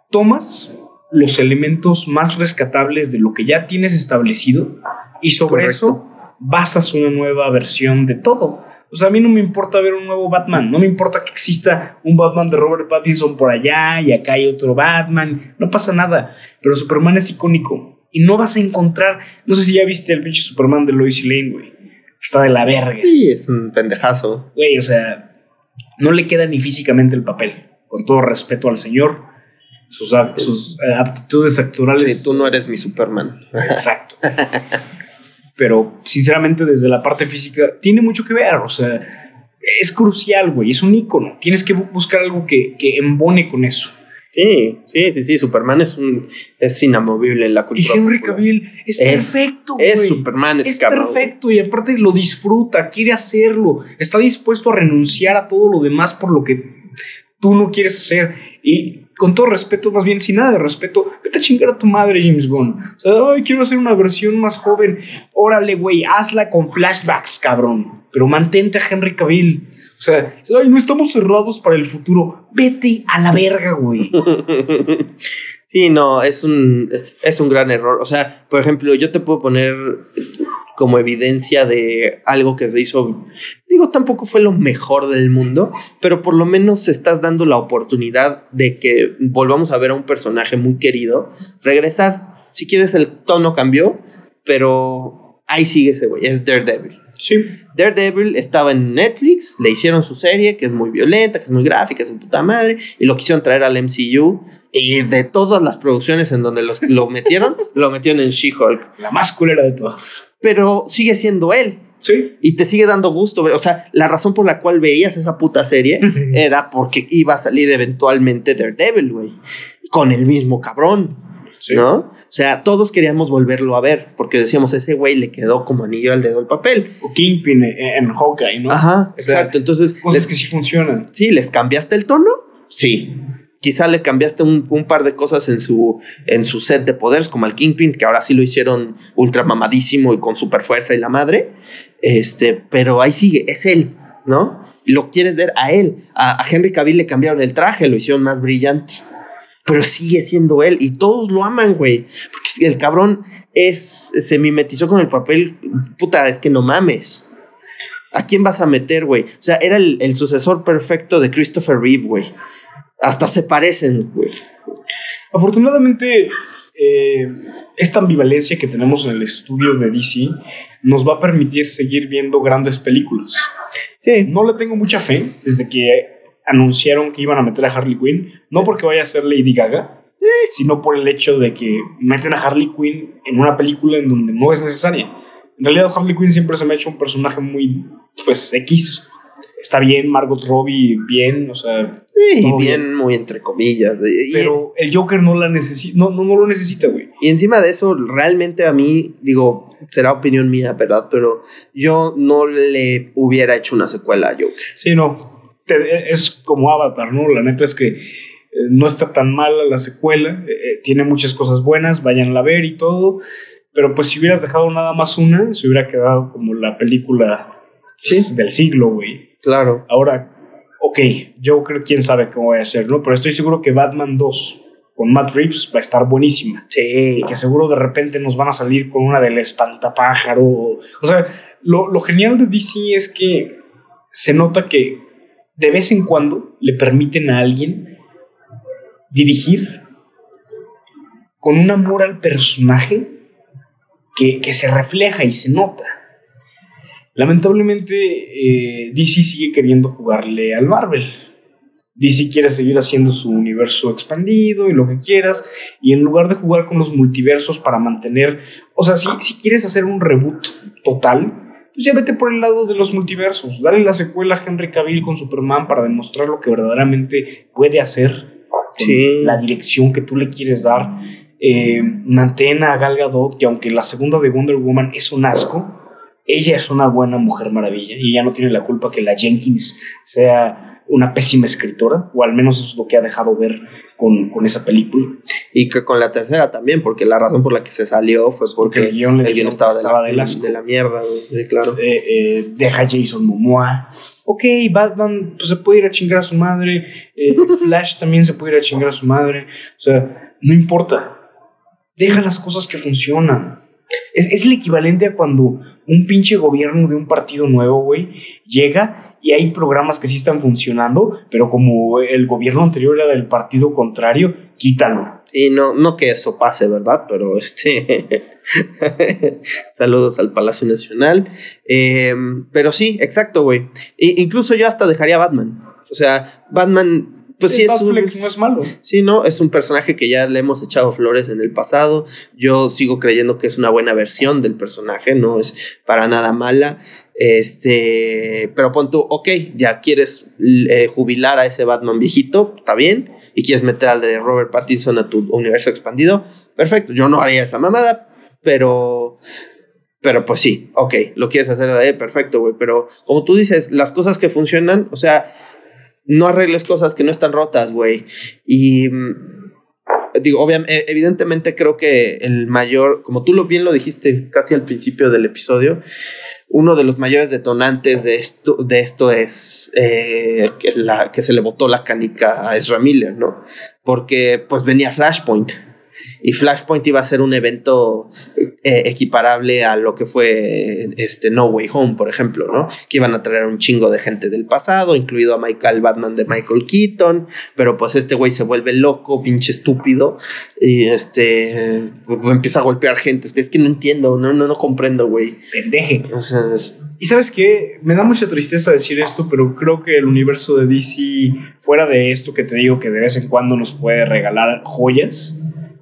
tomas los elementos más rescatables de lo que ya tienes establecido y sobre Correcto. eso basas una nueva versión de todo. O sea, a mí no me importa ver un nuevo Batman, no me importa que exista un Batman de Robert Pattinson por allá y acá hay otro Batman, no pasa nada, pero Superman es icónico y no vas a encontrar, no sé si ya viste el pinche Superman de Lois Lane, güey. Está de la verga. Sí, es un pendejazo. Güey, o sea, no le queda ni físicamente el papel. Con todo respeto al señor, sus, eh, aptitudes actorales. Sí, tú no eres mi Superman. Exacto. Pero sinceramente desde la parte física tiene mucho que ver, o sea, es crucial, güey, es un ícono. Tienes que bu- buscar algo que, que embone con eso. Sí, sí, sí, sí. Superman es un es inamovible en la Y cultura. Henry popular. Cavill es, Es- perfecto, güey. Es Superman, es, Es cabrón. perfecto y aparte lo disfruta, quiere hacerlo, está dispuesto a renunciar a todo lo demás por lo que tú no quieres hacer. Y con todo respeto, más bien sin nada de respeto, vete a chingar a tu madre, James Gunn. O sea, ay, quiero hacer una versión más joven. Órale, güey, hazla con flashbacks, cabrón. Pero mantente a Henry Cavill. O sea, ay, no estamos cerrados para el futuro. Vete a la verga, güey. Sí, no, es un, es un gran error. O sea, por ejemplo, yo te puedo poner como evidencia de algo que se hizo. Digo, tampoco fue lo mejor del mundo, pero por lo menos estás dando la oportunidad de que volvamos a ver a un personaje muy querido regresar. Si quieres, el tono cambió, pero ahí sigue ese güey, es Daredevil. Sí. Daredevil estaba en Netflix, le hicieron su serie, que es muy violenta, que es muy gráfica, es en puta madre, y lo quisieron traer al MCU. Y de todas las producciones en donde los, lo metieron, lo metieron en She-Hulk. La más culera de todas. Pero sigue siendo él. Sí. Y te sigue dando gusto. O sea, la razón por la cual veías esa puta serie era porque iba a salir eventualmente Daredevil, güey. Con el mismo cabrón. Sí. ¿No? O sea, todos queríamos volverlo a ver, porque decíamos, ese güey le quedó como anillo al dedo el papel. O Kingpin en, en Hawkeye, ¿no? Ajá, O sea, exacto. Entonces, Cosas les, que sí funcionan. sí, ¿les cambiaste el tono? Sí. Quizá le cambiaste un, par de cosas en su, en su set de poderes, como al Kingpin, que ahora sí lo hicieron ultra mamadísimo y con super fuerza y la madre. Este, pero ahí sigue, es él, ¿no? Lo quieres ver a él. A, Henry Cavill le cambiaron el traje, lo hicieron más brillante. Pero sigue siendo él y todos lo aman, güey. Porque el cabrón es, se mimetizó con el papel. Puta, es que no mames. ¿A quién vas a meter, güey? O sea, era el, el sucesor perfecto de Christopher Reeve, güey. Hasta se parecen, güey. Afortunadamente, eh, esta ambivalencia que tenemos en el estudio de DC nos va a permitir seguir viendo grandes películas. Sí. No le tengo mucha fe desde que anunciaron que iban a meter a Harley Quinn, no porque vaya a ser Lady Gaga, sino por el hecho de que meten a Harley Quinn en una película en donde no es necesaria. En realidad Harley Quinn siempre se me ha hecho un personaje muy, pues, X. Está bien, Margot Robbie, bien, o sea, Sí, bien, muy entre comillas. Y, pero el Joker no la necesita, no, no, no lo necesita, güey. y encima de eso, realmente a mí, digo, será opinión mía, ¿verdad? Pero yo no le hubiera hecho una secuela a Joker. Sí, no. Te- es como Avatar, ¿no? La neta es que eh, no está tan mala la secuela. eh, eh, tiene muchas cosas buenas, vayan a ver y todo. Pero pues si hubieras dejado nada más una, se hubiera quedado como la película Sí, del siglo, güey. Claro. Ahora, ok, Joker, quién sabe cómo va a ser, ¿no? Pero estoy seguro que Batman 2 con Matt Reeves va a estar buenísima. Sí. Y que seguro de repente nos van a salir con una del espantapájaro. O sea, lo, lo genial de DC es que se nota que de vez en cuando le permiten a alguien dirigir con un amor al personaje que, que se refleja y se nota. Lamentablemente, eh, DC sigue queriendo jugarle al Marvel. DC quiere seguir haciendo su universo expandido y lo que quieras, y en lugar de jugar con los multiversos para mantener, o sea, si, si quieres hacer un reboot total, pues ya vete por el lado de los multiversos, dale la secuela a Henry Cavill con Superman para demostrar lo que verdaderamente puede hacer, Sí. la dirección que tú le quieres dar. Eh, mantén a Gal Gadot, que aunque la segunda de Wonder Woman es un asco, ella es una buena mujer maravilla y ella no tiene la culpa que la Jenkins sea una pésima escritora, o al menos eso es lo que ha dejado ver con, con esa película. Y que con la tercera también, porque la razón por la que se salió fue porque el guion el guion estaba, de, la, de la mierda. Sí, claro. Eh, eh, deja Jason Momoa. Ok, Batman pues, se puede ir a chingar a su madre. eh, Flash también se puede ir a chingar a su madre. O sea, no importa. Deja las cosas que funcionan. Es, es el equivalente a cuando un pinche gobierno de un partido nuevo, güey, llega y hay programas que sí están funcionando, pero como el gobierno anterior era del partido contrario, quítalo. Y no, no que eso pase, ¿verdad? Pero este. Saludos al Palacio Nacional. Eh, pero sí, exacto, güey. Incluso yo hasta dejaría Batman. O sea, Batman pues sí, es un, no es malo. Sí, no, es un personaje que ya le hemos echado flores en el pasado. Yo sigo creyendo que es una buena versión del personaje, no es para nada mala. Este, pero pon tú, ok, ya quieres eh, jubilar a ese Batman viejito, está bien, y quieres meter al de Robert Pattinson a tu universo expandido, perfecto. Yo no haría esa mamada, pero pero pues sí, ok, lo quieres hacer de ahí, perfecto, güey. Pero como tú dices, las cosas que funcionan, o sea, no arregles cosas que no están rotas, güey. Y mm, digo, obviamente, evidentemente creo que el mayor, como tú lo bien lo dijiste casi al principio del episodio, uno de los mayores detonantes de esto, de esto es eh, que, la, que se le botó la canica a Ezra Miller, ¿no? Porque pues venía Flashpoint y Flashpoint iba a ser un evento eh, equiparable a lo que fue este No Way Home, por ejemplo, ¿no? Que iban a traer un chingo de gente del pasado, incluido a Michael Batman de Michael Keaton, pero pues este güey se vuelve loco, pinche estúpido, y este empieza a golpear gente. Es que no entiendo, no, no, no comprendo, güey. Pendeje. Y sabes qué, me da mucha tristeza decir esto, pero creo que el universo de DC, fuera de esto que te digo que de vez en cuando nos puede regalar joyas,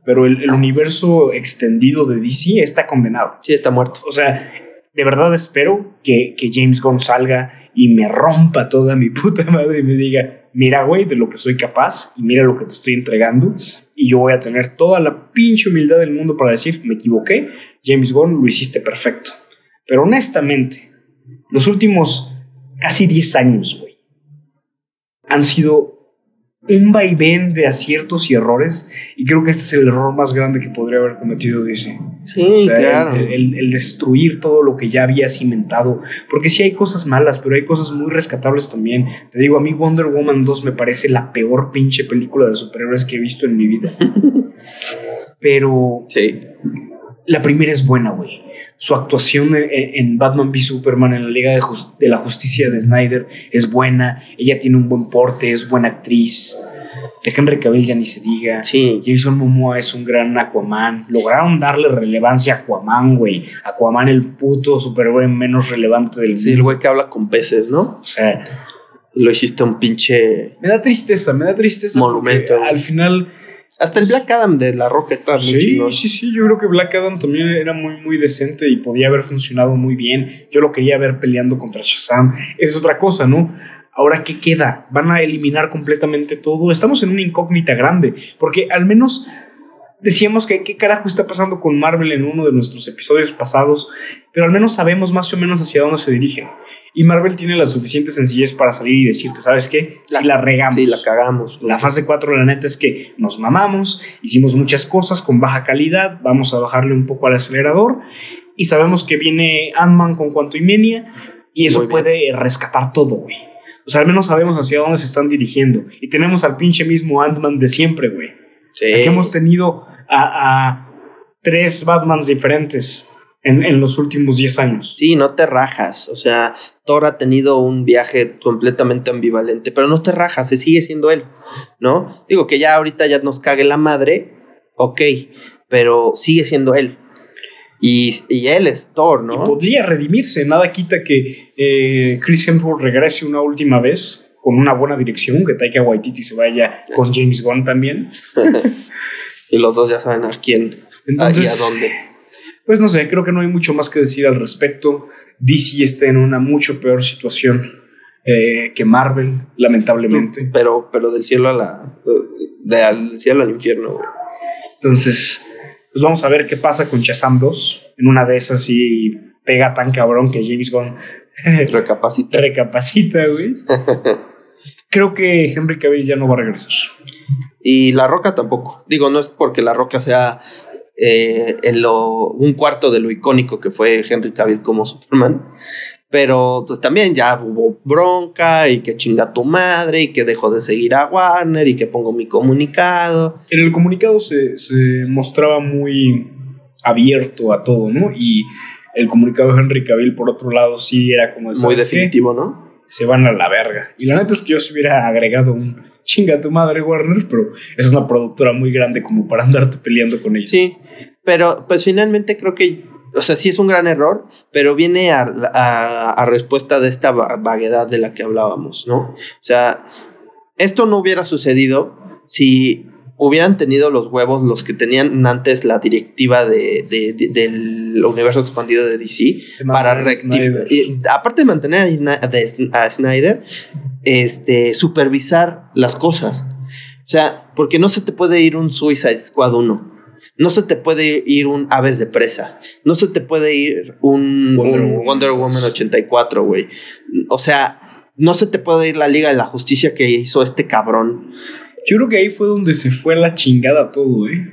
pero el, universo extendido de DC está condenado. Sí, está muerto. O sea, de verdad espero que, que James Gunn salga y me rompa toda mi puta madre y me diga, mira, güey, de lo que soy capaz y mira lo que te estoy entregando. Y yo voy a tener toda la pinche humildad del mundo para decir, me equivoqué, James Gunn lo hiciste perfecto. Pero honestamente, los últimos casi 10 años, güey, han sido un vaivén de aciertos y errores. Y creo que este es el error más grande que podría haber cometido DC. Sí, claro. El, destruir todo lo que ya había cimentado. Porque sí hay cosas malas, pero hay cosas muy rescatables también. Te digo, a mí Wonder Woman 2 me parece la peor pinche película de superhéroes que he visto en mi vida. pero. Sí. La primera es buena, güey su actuación en, Batman v Superman en la Liga de, la Justicia de Snyder es buena, ella tiene un buen porte, es buena actriz. De Henry Cavill ya ni se diga. Sí. Jason Momoa es un gran Aquaman. Lograron darle relevancia a Aquaman, güey. Aquaman, el puto superhéroe menos relevante del mundo. Sí, el güey que habla con peces, ¿no? O sea. Lo hiciste un pinche. Me da tristeza, me da tristeza. Monumento. Al final hasta el Black Adam de La Roca está muy sí, Sí, sí, yo creo que Black Adam también era muy, muy decente y podía haber funcionado muy bien. Yo lo quería ver peleando contra Shazam. es otra cosa, ¿no? Ahora, ¿qué queda? ¿Van a eliminar completamente todo? Estamos en una incógnita grande, porque al menos decíamos que qué carajo está pasando con Marvel en uno de nuestros episodios pasados, pero al menos sabemos más o menos hacia dónde se dirigen. Y Marvel tiene la suficiente sencillez para salir y decirte, ¿sabes qué? Si la, regamos. Sí, la cagamos. La fase 4, la neta, es que nos mamamos, hicimos muchas cosas con baja calidad, vamos a bajarle un poco al acelerador y sabemos que viene Ant-Man con Quantumania y eso puede rescatar todo, güey. O sea, al menos sabemos hacia dónde se están dirigiendo. Y tenemos al pinche mismo Ant-Man de siempre, güey. Sí. Aquí hemos tenido a, a tres Batmans diferentes en, los últimos 10 años. Sí, no te rajas. O sea, Thor ha tenido un viaje completamente ambivalente, pero no te rajas, se sigue siendo él, ¿no? Digo que ya ahorita ya nos cague la madre, ok, pero sigue siendo él. Y, él es Thor, ¿no? Y podría redimirse, nada quita que eh, Chris Hemsworth regrese una última vez con una buena dirección, que Taika Waititi se vaya con James Gunn también. y los dos ya saben a quién y a dónde pues no sé, creo que no hay mucho más que decir al respecto. DC está en una mucho peor situación eh, que Marvel, lamentablemente. Pero, pero del cielo a la. del cielo al infierno, Entonces, pues vamos a ver qué pasa con Shazam 2. En una de esas y pega tan cabrón que James Gunn recapacita. recapacita, güey. Creo que Henry Cavill ya no va a regresar. Y La Roca tampoco. Digo, no es porque La Roca sea eh, en lo, un cuarto de lo icónico que fue Henry Cavill como Superman. Pero pues también ya hubo bronca y que chinga tu madre y que dejo de seguir a Warner y que pongo mi comunicado. En el comunicado se, se mostraba muy abierto a todo, ¿no? Y el comunicado de Henry Cavill, por otro lado, sí era como... Muy definitivo, ¿no? Se van a la verga. Y la neta es que yo se hubiera agregado un chinga tu madre Warner, pero es una productora muy grande como para andarte peleando con ellos. Sí, pero pues finalmente creo que o sea, sí es un gran error, pero viene a, a- a respuesta de esta va- vaguedad de la que hablábamos, ¿no? O sea, esto no hubiera sucedido si hubieran tenido los huevos los que tenían antes la directiva de, de- de- del universo expandido de DC para rectificar. Aparte de mantener a Snyder, este, supervisar las cosas. O sea, porque no se te puede ir un Suicide Squad 1. No se te puede ir un Aves de Presa. No se te puede ir un Wonder un Woman, Wonder Woman entonces. 84, güey. O sea, no se te puede ir la Liga de la Justicia que hizo este cabrón. Yo creo que ahí fue donde se fue la chingada todo, ¿eh?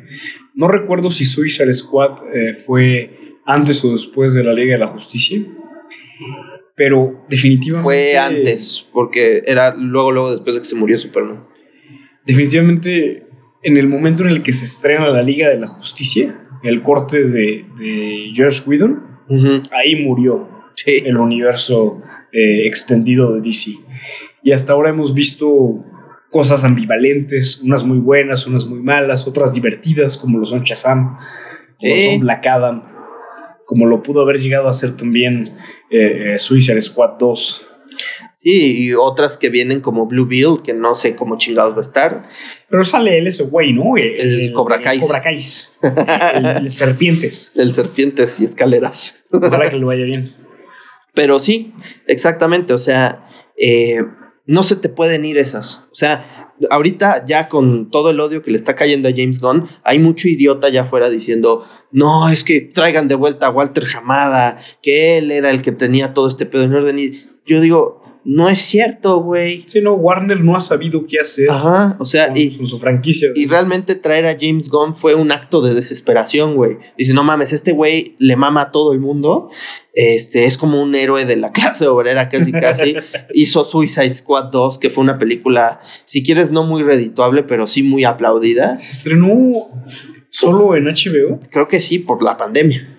No recuerdo si Suicide Squad eh, fue antes o después de la Liga de la Justicia. Pero definitivamente. Fue antes, porque era luego, luego después de que se murió Superman. Definitivamente, en el momento en el que se estrena la Liga de la Justicia, el corte de, de Josh Whedon, ahí murió Sí. el universo eh, extendido de DC. Y hasta ahora hemos visto cosas ambivalentes, unas muy buenas, unas muy malas, otras divertidas, como lo son Shazam, como lo son Black Adam, como lo pudo haber llegado a ser también eh, eh, Suicide Squad 2. Sí, y otras que vienen como Blue Bill, que no sé cómo chingados va a estar. Pero sale él ese güey, ¿no? El Cobra Kai. Cobra Kai. El, el Serpientes. El serpientes y escaleras. Ojalá que le vaya bien. Pero sí, exactamente. O sea, eh, no se te pueden ir esas. O sea, ahorita ya con todo el odio que le está cayendo a James Gunn, hay mucho idiota allá afuera diciendo, no, es que traigan de vuelta a Walter Hamada, que él era el que tenía todo este pedo en orden. Y yo digo, no es cierto, güey. Sí, no, Warner no ha sabido qué hacer Ajá, o sea, con, y, con su franquicia. Y realmente traer a James Gunn fue un acto de desesperación, güey. Dice, no mames, este güey le mama a todo el mundo. Este es como un héroe de la clase obrera, casi casi. Hizo Suicide Squad 2, que fue una película, si quieres, no muy redituable, pero sí muy aplaudida. Se estrenó solo en HBO. Creo que sí, por la pandemia.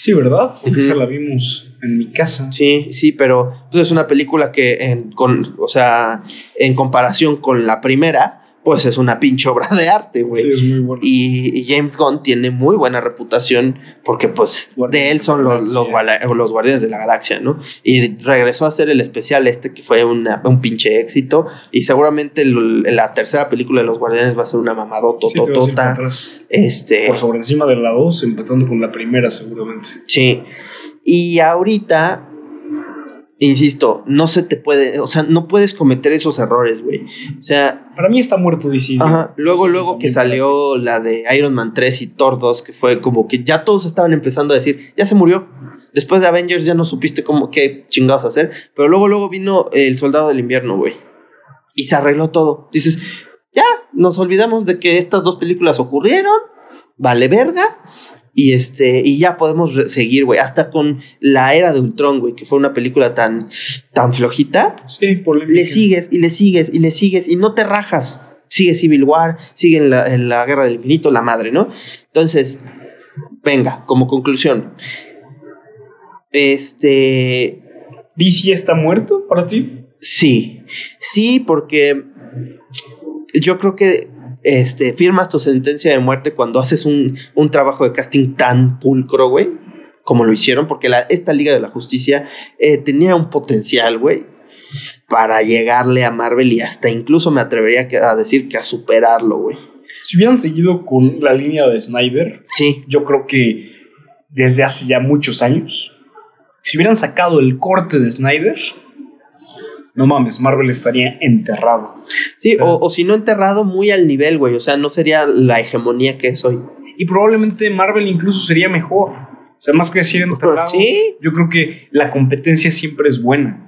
Sí, ¿verdad? Porque esa la vimos en mi casa. Sí, sí, pero pues, es una película que, en, con, o sea, en comparación con la primera, pues es una pinche obra de arte, güey. Sí, es muy bueno. Y, y James Gunn tiene muy buena reputación porque pues de él son los, los, guardianes de la galaxia, ¿no? Y regresó a hacer el especial este que fue una- un pinche éxito y seguramente el- la tercera película de los guardianes va a ser una Sí, mamadototota. atrás. este, Por sobre encima de la 2, empatando con la primera, seguramente. sí. Y ahorita, insisto, no se te puede, o sea, no puedes cometer esos errores, güey. O sea, Para mí está muerto DC. Ajá. Luego, Sí, luego que salió la de Iron Man 3 y Thor 2, que fue como que ya todos estaban empezando a decir, ya se murió. Después de Avengers ya no supiste cómo qué chingados hacer. Pero luego, luego vino el Soldado del Invierno, güey. Y se arregló todo. Dices, ya, nos olvidamos de que estas dos películas ocurrieron. Vale verga. Y este, y ya podemos seguir, güey. Hasta con la era de Ultron, güey, que fue una película tan, tan flojita Sí, polémica. le sigues y le sigues y le sigues y no te rajas. Sigue Civil War, sigue en la, en la Guerra del Infinito, la madre, ¿no? Entonces, venga, como conclusión. Este, ¿DC está muerto para ti? sí, sí, porque yo creo que este, firmas tu sentencia de muerte cuando haces un, un trabajo de casting tan pulcro, güey, como lo hicieron, porque la, esta Liga de la Justicia eh, tenía un potencial, güey, para llegarle a Marvel y hasta incluso me atrevería a decir que a superarlo, güey. Si hubieran seguido con la línea de Snyder, Sí, yo creo que desde hace ya muchos años, si hubieran sacado el corte de Snyder, no mames, Marvel estaría enterrado. sí, Pero- o, o si no enterrado, muy al nivel, güey, o sea, no sería la hegemonía que es hoy. Y probablemente Marvel incluso sería mejor. O sea, más que decir enterrado, Sí. yo creo que la competencia siempre es buena.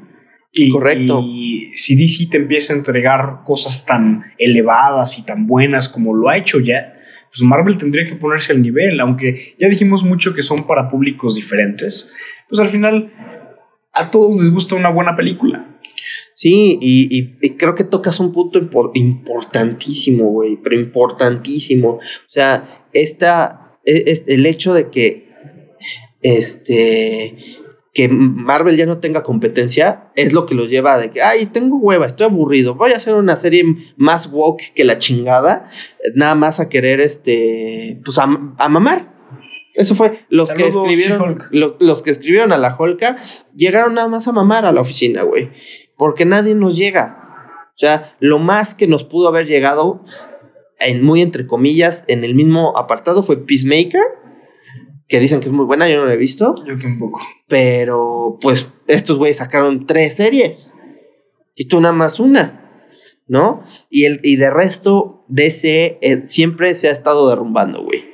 Y, Correcto. Y si DC te empieza a entregar cosas tan elevadas y tan buenas como lo ha hecho ya, pues Marvel tendría que ponerse al nivel, aunque ya dijimos mucho que son para públicos diferentes, pues al final a todos les gusta una buena película. Sí, y, y- y creo que tocas un punto impor- importantísimo, güey, pero importantísimo. O sea, esta, e- es, el hecho de que, este, que Marvel ya no tenga competencia es lo que los lleva de que, ay, tengo hueva, estoy aburrido, voy a hacer una serie más woke que la chingada, nada más a querer, este, pues a, a mamar. Eso fue. Los que escribieron. Lo- los que escribieron a la Holca llegaron nada más a mamar a la oficina, güey. Porque nadie nos llega. O sea, lo más que nos pudo haber llegado, en muy entre comillas, en el mismo apartado fue Peacemaker. Que dicen que es muy buena, yo no la he visto. Yo tampoco. Pero, pues, estos güeyes sacaron tres series. Y tú nada más una. ¿No? Y, el, y de resto, DC eh, siempre se ha estado derrumbando, güey.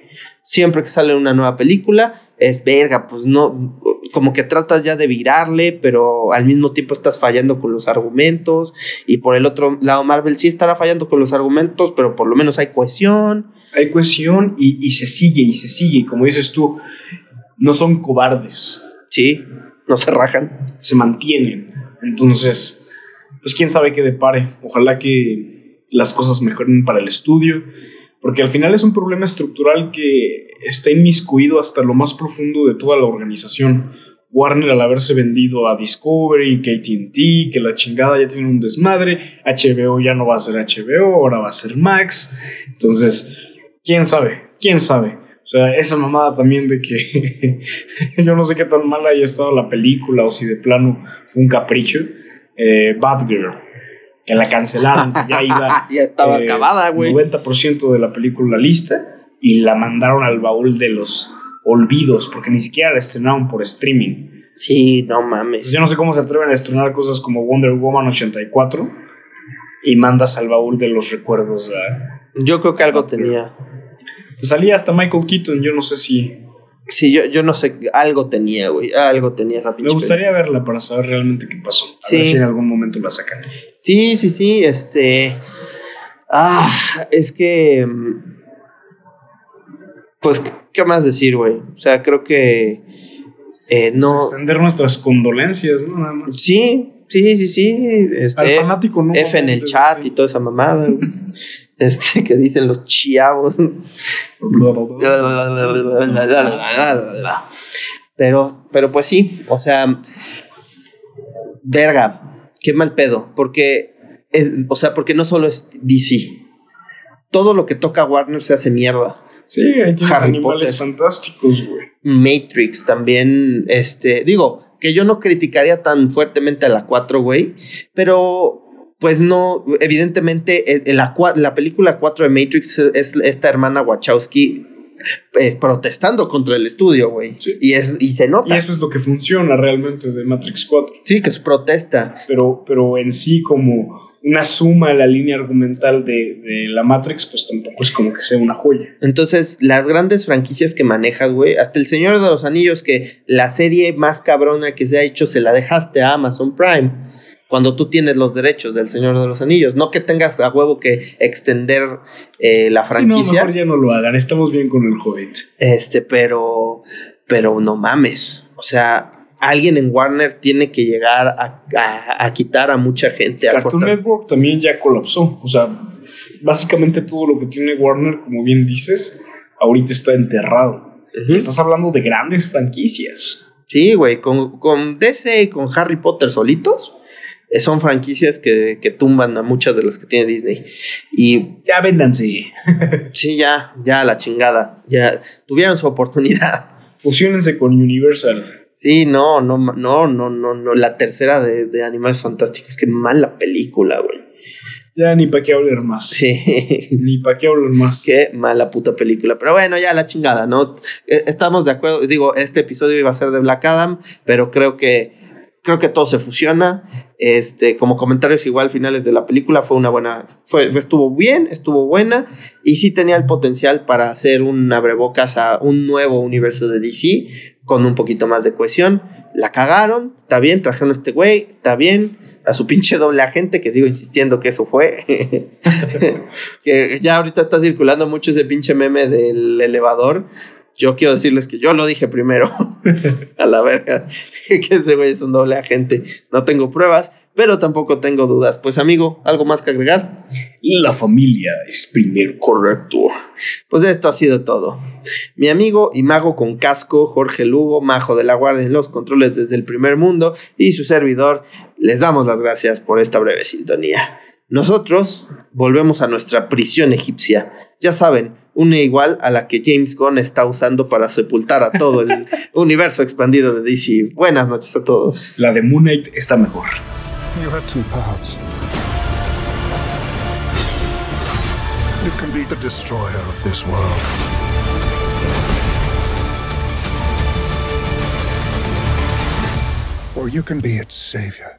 Siempre que sale una nueva película, es verga, pues no, como que tratas ya de virarle, pero al mismo tiempo estás fallando con los argumentos. Y por el otro lado, Marvel sí estará fallando con los argumentos, pero por lo menos hay cohesión. Hay cohesión y, y se sigue y se sigue. Como dices tú, no son cobardes. Sí, no se rajan. se mantienen. Entonces, pues quién sabe qué depare. Ojalá que las cosas mejoren para el estudio, porque al final es un problema estructural que está inmiscuido hasta lo más profundo de toda la organización. Warner al haberse vendido a Discovery, que AT&T, que la chingada ya tiene un desmadre, HBO ya no va a ser HBO, ahora va a ser Max. Entonces, quién sabe, quién sabe. O sea, esa mamada también de que yo no sé qué tan mal haya estado la película o si de plano fue un capricho. Eh, Batgirl, que la cancelaron, que ya iba ya estaba eh, acabada, güey. 90% de la película lista y la mandaron al baúl de los olvidos porque ni siquiera la estrenaron por streaming. Sí, no Pues mames. yo no sé cómo se atreven a estrenar cosas como Wonder Woman 84 y mandas al baúl de los recuerdos. a- Yo creo que algo tenía. Pues salía hasta Michael Keaton, yo no sé si... Sí, yo, yo no sé, algo tenía, güey. Algo tenía esa pinche Me gustaría verla para saber realmente qué pasó. A Sí. ver si en algún momento la sacan. Sí, sí, sí, este. Ah, es que. mm, Pues, ¿qué más decir, güey? O sea, creo que. eh, no. Extender nuestras condolencias, ¿no? Nada más. Sí, sí, sí, sí. Al Este, fanático no. F en el chat y toda esa mamada, güey. Este, que dicen los chiavos. Pero, pero pues sí, o sea, verga, qué mal pedo, porque, es, o sea, porque no solo es DC, todo lo que toca Warner se hace mierda. Sí, Harry animales Potter. fantásticos, güey. Matrix también, este, digo, que yo no criticaría tan fuertemente a la 4, güey, pero pues no, evidentemente la, la película 4 de Matrix es esta hermana Wachowski eh, protestando contra el estudio, güey. Sí. Y, es, y se nota. Y eso es lo que funciona realmente de Matrix 4. Sí, que es protesta. Pero, pero en sí, como una suma a la línea argumental de, de la Matrix, pues tampoco es como que sea una joya. Entonces, las grandes franquicias que manejas, güey, hasta El Señor de los Anillos, que la serie más cabrona que se ha hecho se la dejaste a Amazon Prime. Cuando tú tienes los derechos del Señor de los Anillos, no que tengas a huevo que extender eh, la Sí, no, franquicia, mejor ya no lo hagan. Estamos bien con el Hobbit. este, pero, pero no mames. O sea, alguien en Warner tiene que llegar a, a- a quitar a mucha gente. Cartoon Network también ya colapsó. O sea, básicamente todo lo que tiene Warner, como bien dices, ahorita está enterrado. Estás hablando de grandes franquicias. Sí, güey, con, con DC y con Harry Potter solitos, son franquicias que, que tumban a muchas de las que tiene Disney. Y Ya véndanse. sí, ya, ya la chingada, ya tuvieron su oportunidad. Fusionense con Universal. Sí, no, no, no, no, no, no, la tercera de, de Animales Fantásticos, qué mala película, güey. Ya ni para qué hablar más. Sí, Ni para qué hablar más. qué mala puta película. Pero bueno, ya la chingada, ¿no? Eh, Estamos de acuerdo, digo, este episodio iba a ser de Black Adam, pero creo que creo que todo se fusiona. Este, como comentarios igual finales de la película fue una buena, fue, estuvo bien, estuvo buena y sí tenía el potencial para hacer un abrebocas a un nuevo universo de DC con un poquito más de cohesión. La cagaron, está bien, trajeron a este güey, está bien, a su pinche doble agente, que sigo insistiendo que eso fue. que ya ahorita está circulando mucho ese pinche meme del elevador. Yo quiero decirles que yo lo dije primero. a la verga. que ese güey es un doble agente. No tengo pruebas, pero tampoco tengo dudas. Pues amigo, ¿algo más que agregar? La familia es primero. Correcto. Pues esto ha sido todo. Mi amigo y mago con casco, Jorge Lugo, majo de la guardia en los controles desde el primer mundo, y su servidor, les damos las gracias por esta breve sintonía. Nosotros volvemos a nuestra prisión egipcia. Ya saben, una igual a la que James Gunn está usando para sepultar a todo el universo expandido de DC. Buenas noches a todos. La de Moon Knight está mejor. You have two paths. You can be the destroyer of this world. Or you can be its savior.